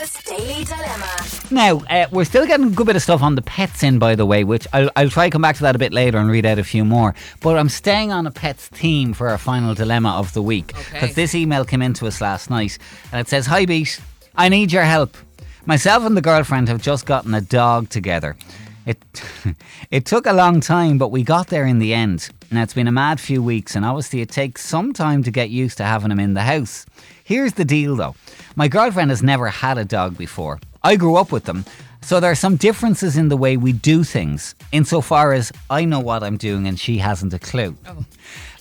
Breakfast Daily Dilemma. Now, uh, we're still getting a good bit of stuff on the pets in, by the way, which I'll, I'll try to come back to that a bit later and read out a few more. But I'm staying on a pets theme for our final dilemma of the week. Because Okay. this email came into us last night and it says, Hi, Beat, I need your help. Myself and the girlfriend have just gotten a dog together. It, it took a long time, but we got there in the end. Now, it's been a mad few weeks, and obviously, it takes some time to get used to having him in the house. Here's the deal though my girlfriend has never had a dog before. I grew up with them, so there are some differences in the way we do things, insofar as I know what I'm doing and she hasn't a clue. Oh.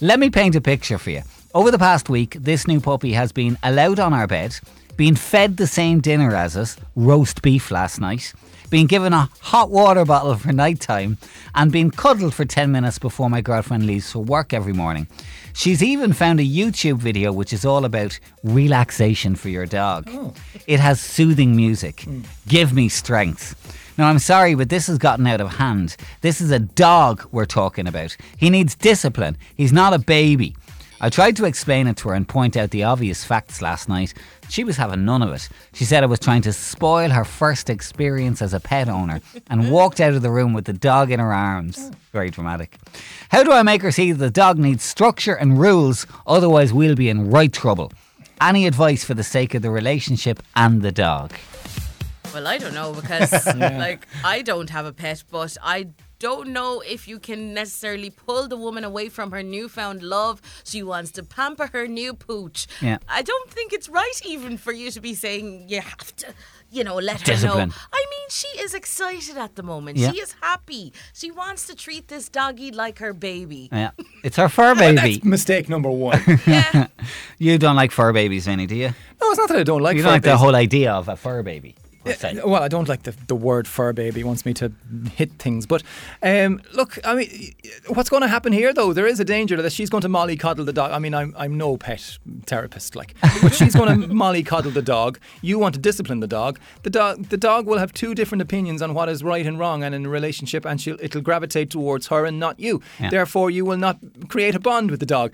Let me paint a picture for you. Over the past week, this new puppy has been allowed on our bed, been fed the same dinner as us, roast beef last night, been given a hot water bottle for night time, and been cuddled for 10 minutes before my girlfriend leaves for work every morning. She's even found a YouTube video which is all about relaxation for your dog. Oh. It has soothing music. Hmm. Give me strength. Now, I'm sorry, but this has gotten out of hand. This is a dog we're talking about. He needs discipline. He's not a baby. I tried to explain it to her and point out the obvious facts last night. She was having none of it. She said I was trying to spoil her first experience as a pet owner and walked out of the room with the dog in her arms. Very dramatic. How do I make her see that the dog needs structure and rules, otherwise, we'll be in right trouble? Any advice for the sake of the relationship and the dog? Well, I don't know because, like, I don't have a pet, but I don't know if you can necessarily pull the woman away from her newfound love. She wants to pamper her new pooch. Yeah. I don't think it's right even for you to be saying you have to, you know, let her Discipline. know. I mean, she is excited at the moment. Yeah. She is happy. She wants to treat this doggy like her baby. Yeah, it's her fur baby. That's mistake number one. Yeah. You don't like fur babies, Vinny, do you? no, it's not that I don't like You fur don't like the whole idea of a fur baby. Well, I don't like the, the word fur baby. It wants me to hit things. But um, look, I mean, what's going to happen here, though? There is a danger that she's going to mollycoddle the dog. I mean, I'm, I'm no pet therapist, like, but she's going to mollycoddle the dog. You want to discipline the dog. The dog, the dog will have two different opinions on what is right and wrong, and in a relationship, and she'll, it'll gravitate towards her and not you. Yeah. Therefore, you will not create a bond with the dog.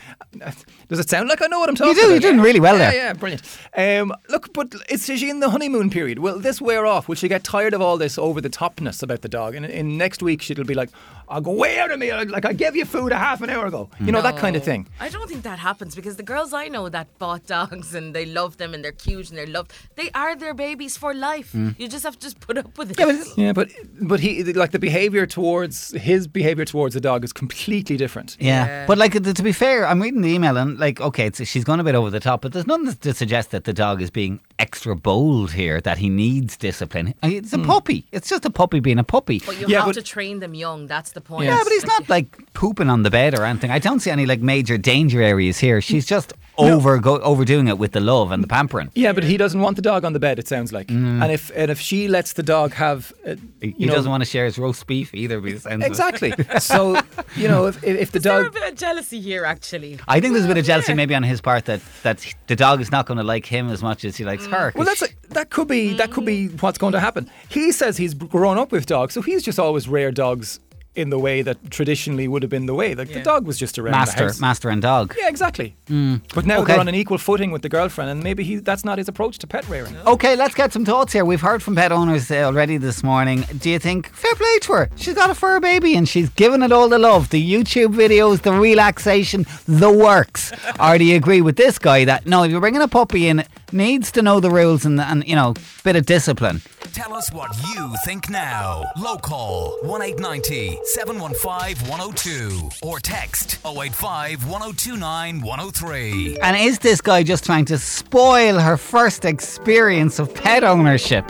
Does it sound like I know what I'm talking You do, about? you're doing really well yeah, there. Yeah, brilliant. Um, look, but is she in the honeymoon period? Will this wear off? Will she get tired of all this over the topness about the dog? And in next week, she'll be like, I'll go way out of me. Like, I gave you food a half an hour ago. You know, that kind of thing. I don't think that happens because the girls I know that bought dogs and they love them and they're cute and they're loved, they are their babies for life. Mm. You just have to just put up with it. Yeah, but Yeah, but but he like the behavior towards his behavior towards the dog is completely different. Yeah. Yeah. but like to to be fair, I'm reading the email and like, okay, it's, she's gone a bit over the top, but there's nothing to suggest that the dog is being extra bold here. That he needs discipline. It's a puppy. It's just a puppy being a puppy. But you Yeah, have but- to train them young. That's the point. Yeah, but he's not like pooping on the bed or anything. I don't see any like major danger areas here. She's just over go, overdoing it with the love and the pampering. Yeah, but he doesn't want the dog on the bed. It sounds like, and if and if she lets the dog have, uh, He, he know, doesn't want to share his roast beef either. By the sounds it. exactly. so you know, if if the Is there a dog bit of jealousy here, actually? I think there's a bit of jealousy maybe on his part that, that the dog is not going to like him as much as he likes Mm. her. 'cause Well, that's a, that could be that could be mm. what's going to happen. He says he's grown up with dogs, so he's just always reared dogs in the way that traditionally would have been the way. Like the dog was just around the master, house. master and dog. Yeah, exactly. But now Okay. they're on an equal footing with the girlfriend, and maybe he that's not his approach to pet rearing. Okay, let's get some thoughts here. We've heard from pet owners uh, already this morning. Do you think fair play to her? She's got a fur baby and she's given it all the love. The YouTube videos, the relaxation, the works. or do you agree with this guy that no, if you're bringing a puppy in, needs to know the rules and and you know, bit of discipline. Tell us what you think now. Local 1890 715 102 or text 085 1029 103. And is this guy just trying to spoil her first experience of pet ownership?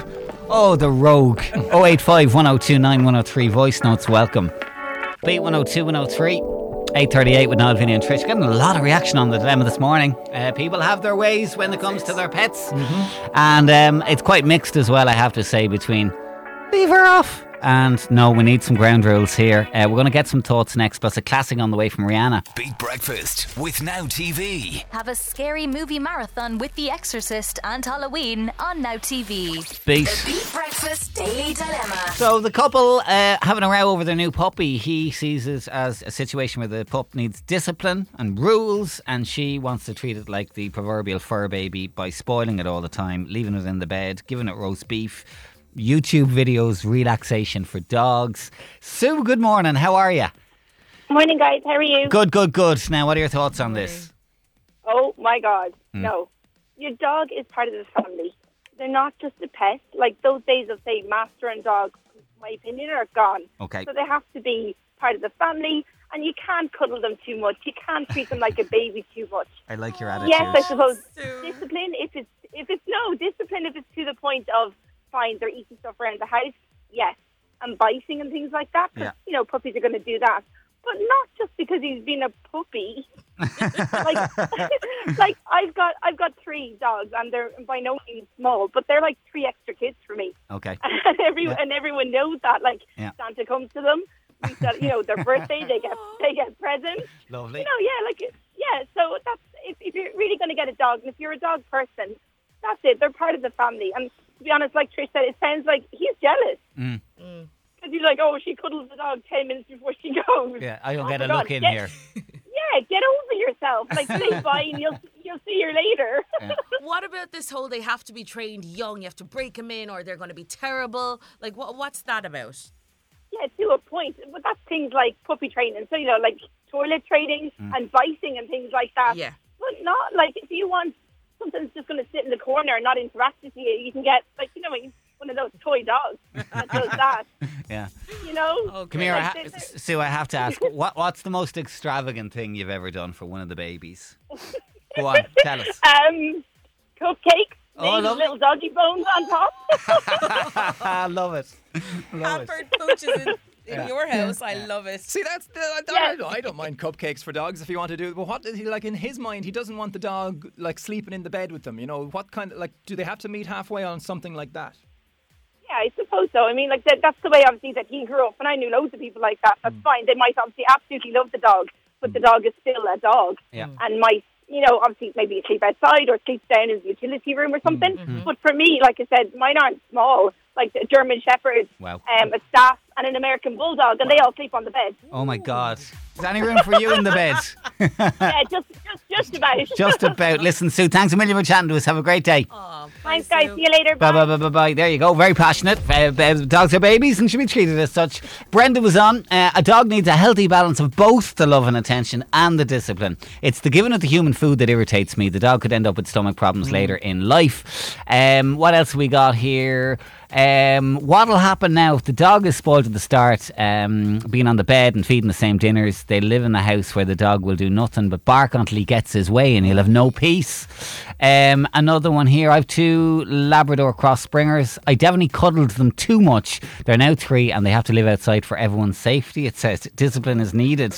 Oh, the rogue. 085 102 9103 voice notes welcome. Beat 102 103. 838 with Niall, Vinny and Trish. Getting a lot of reaction on the dilemma this morning. Uh, people have their ways when it comes to their pets. And um, it's quite mixed as well, I have to say, between leave her off And no, we need some ground rules here. Uh, we're going to get some thoughts next, plus a classic on the way from Rihanna. Beat Breakfast with Now TV. Have a scary movie marathon with The Exorcist and Halloween on Now TV. Beat. Beat Breakfast Daily Dilemma. So the couple uh, having a row over their new puppy. He sees it as a situation where the pup needs discipline and rules, and she wants to treat it like the proverbial fur baby by spoiling it all the time, leaving it in the bed, giving it roast beef, YouTube videos, relaxation for dogs. Sue, good morning. How are you? Morning, guys. How are you? Good, good, good. Now, what are your thoughts on this? Oh my God, Hmm. no! Your dog is part of the family. They're not just a pet. Like those days of say master and dog, my opinion, are gone. Okay. So they have to be part of the family, and you can't cuddle them too much. You can't treat them like a baby too much. I like your attitude. Yes, I suppose Sue. discipline. If it's if it's no discipline, if it's to the point of fine, they're eating stuff around the house. Yes, and biting and things like that. 'cause, Yeah. You know, puppies are going to do that, but not just because he's been a puppy. like, like I've got I've got three dogs, and they're by no means small, but they're like three extra kids for me. Okay. and every Yeah. and everyone knows that. Like Yeah. Santa comes to them. We sell, you know, their birthday, they get they get presents. Lovely. You know, yeah, like yeah. So that's if, if you're really going to get a dog, and if you're a dog person, that's it. They're part of the family. And to be honest, like Trish said, it sounds like he's jealous Mm. Because he's like, oh, she cuddles the dog ten minutes before she goes. Yeah, I don't Oh get a God, look in get- here. Yeah, get over yourself. Like say bye, and you'll you'll see her later. What about this whole they have to be trained young, you have to break them in or they're going to be terrible? Like, what? what's that about? Yeah, to a point. But that's things like puppy training. So, you know, like toilet training mm. and biting and things like that. Yeah. But not like if you want something that's just going to sit in the corner and not interact with you, you can get, like, you know, one of those toy dogs that does that, Yeah. you know? Okay. Come here, I Like, ha- they- they- Sue. I have to ask, what what's the most extravagant thing you've ever done for one of the babies? Go on, tell us. Um, cupcakes, Oh, made with lovely. little doggy bones on top. I love it. Love it. Pampered pooches in, in your house. I love it. See, that's the, I, I, don't, I don't mind cupcakes for dogs if you want to do it. But what is he like in his mind? He doesn't want the dog like sleeping in the bed with them. You know what kind of like? Do they have to meet halfway on something like that? Yeah, I suppose so. I mean, like that, that's the way obviously that he grew up, and I knew loads of people like that. That's mm. fine. They might obviously absolutely love the dog, but the mm. dog is still a dog, Yeah. and might you know obviously maybe sleep outside or sleep down in the utility room or mm. something. Mm-hmm. But for me, like I said, mine aren't small. Like a German Shepherd, Wow. um, a Staff, and an American Bulldog, and they all sleep on the bed. Oh my God. Is there any room for you in the bed? yeah, just just just about. Just about. Listen, Sue, thanks a million for chatting to us. Have a great day. Oh, Thanks, guys. Sue. See you later. Bye bye bye bye bye. There you go. Very passionate. Uh, uh, dogs are babies and should be treated as such. Brenda was on. Uh, a dog needs a healthy balance of both the love and attention and the discipline. It's the giving of the human food that irritates me. The dog could end up with stomach problems later in life. Um, what else we got here? Um, what'll happen now if the dog is spoiled at the start, um, being on the bed and feeding the same dinners? They live in a house where the dog will do nothing but bark until he gets his way, and he'll have no peace. Um, another one here. I've two Labrador cross springers. I definitely cuddled them too much. They're now three, and they have to live outside for everyone's safety. It says discipline is needed.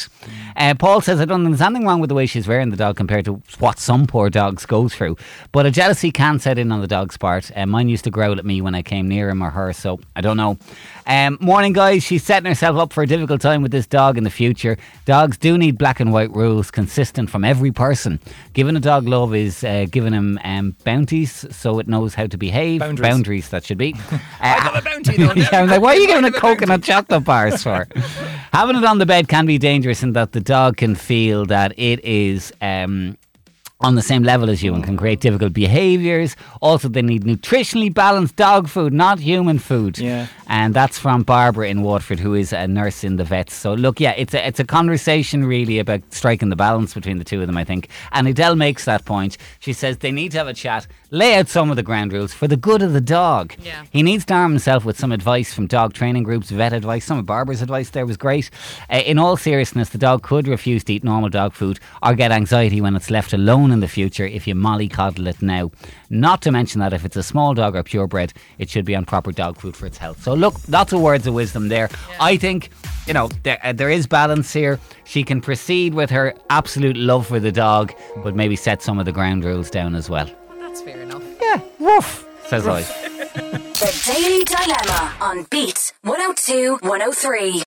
Uh, Paul says I don't think there's anything wrong with the way she's rearing the dog compared to what some poor dogs go through. But a jealousy can set in on the dog's part. Uh, mine used to growl at me when I came near him or her, so I don't know. Um, morning, guys. She's setting herself up for a difficult time with this dog in the future. Dogs do need black and white rules, consistent from every person. Giving a dog love is uh, giving him um, bounties so it knows how to behave. Boundaries. that should be. I love a bounty though. yeah, I'm like, why are you giving a coconut chocolate bars for? Having it on the bed can be dangerous in that the dog can feel that it is um, on the same level as you and can create difficult behaviours. Also, they need nutritionally balanced dog food, not human food. Yeah. And that's from Barbara in Waterford, who is a nurse in the vets. So look, yeah, it's a it's a conversation really about striking the balance between the two of them, I think. And Adele makes that point. She says they need to have a chat, lay out some of the ground rules for the good of the dog. Yeah. He needs to arm himself with some advice from dog training groups, vet advice. Some of Barbara's advice there was great. Uh, in all seriousness, the dog could refuse to eat normal dog food or get anxiety when it's left alone in the future if you mollycoddle it now. Not to mention that if it's a small dog or purebred, it should be on proper dog food for its health. So look, lots of words of wisdom there. I think, you know, there, uh, there is balance here. She can proceed with her absolute love for the dog, but maybe set some of the ground rules down as well. That's fair enough. Yeah, woof, says I. The Daily Dilemma on Beat 102 103.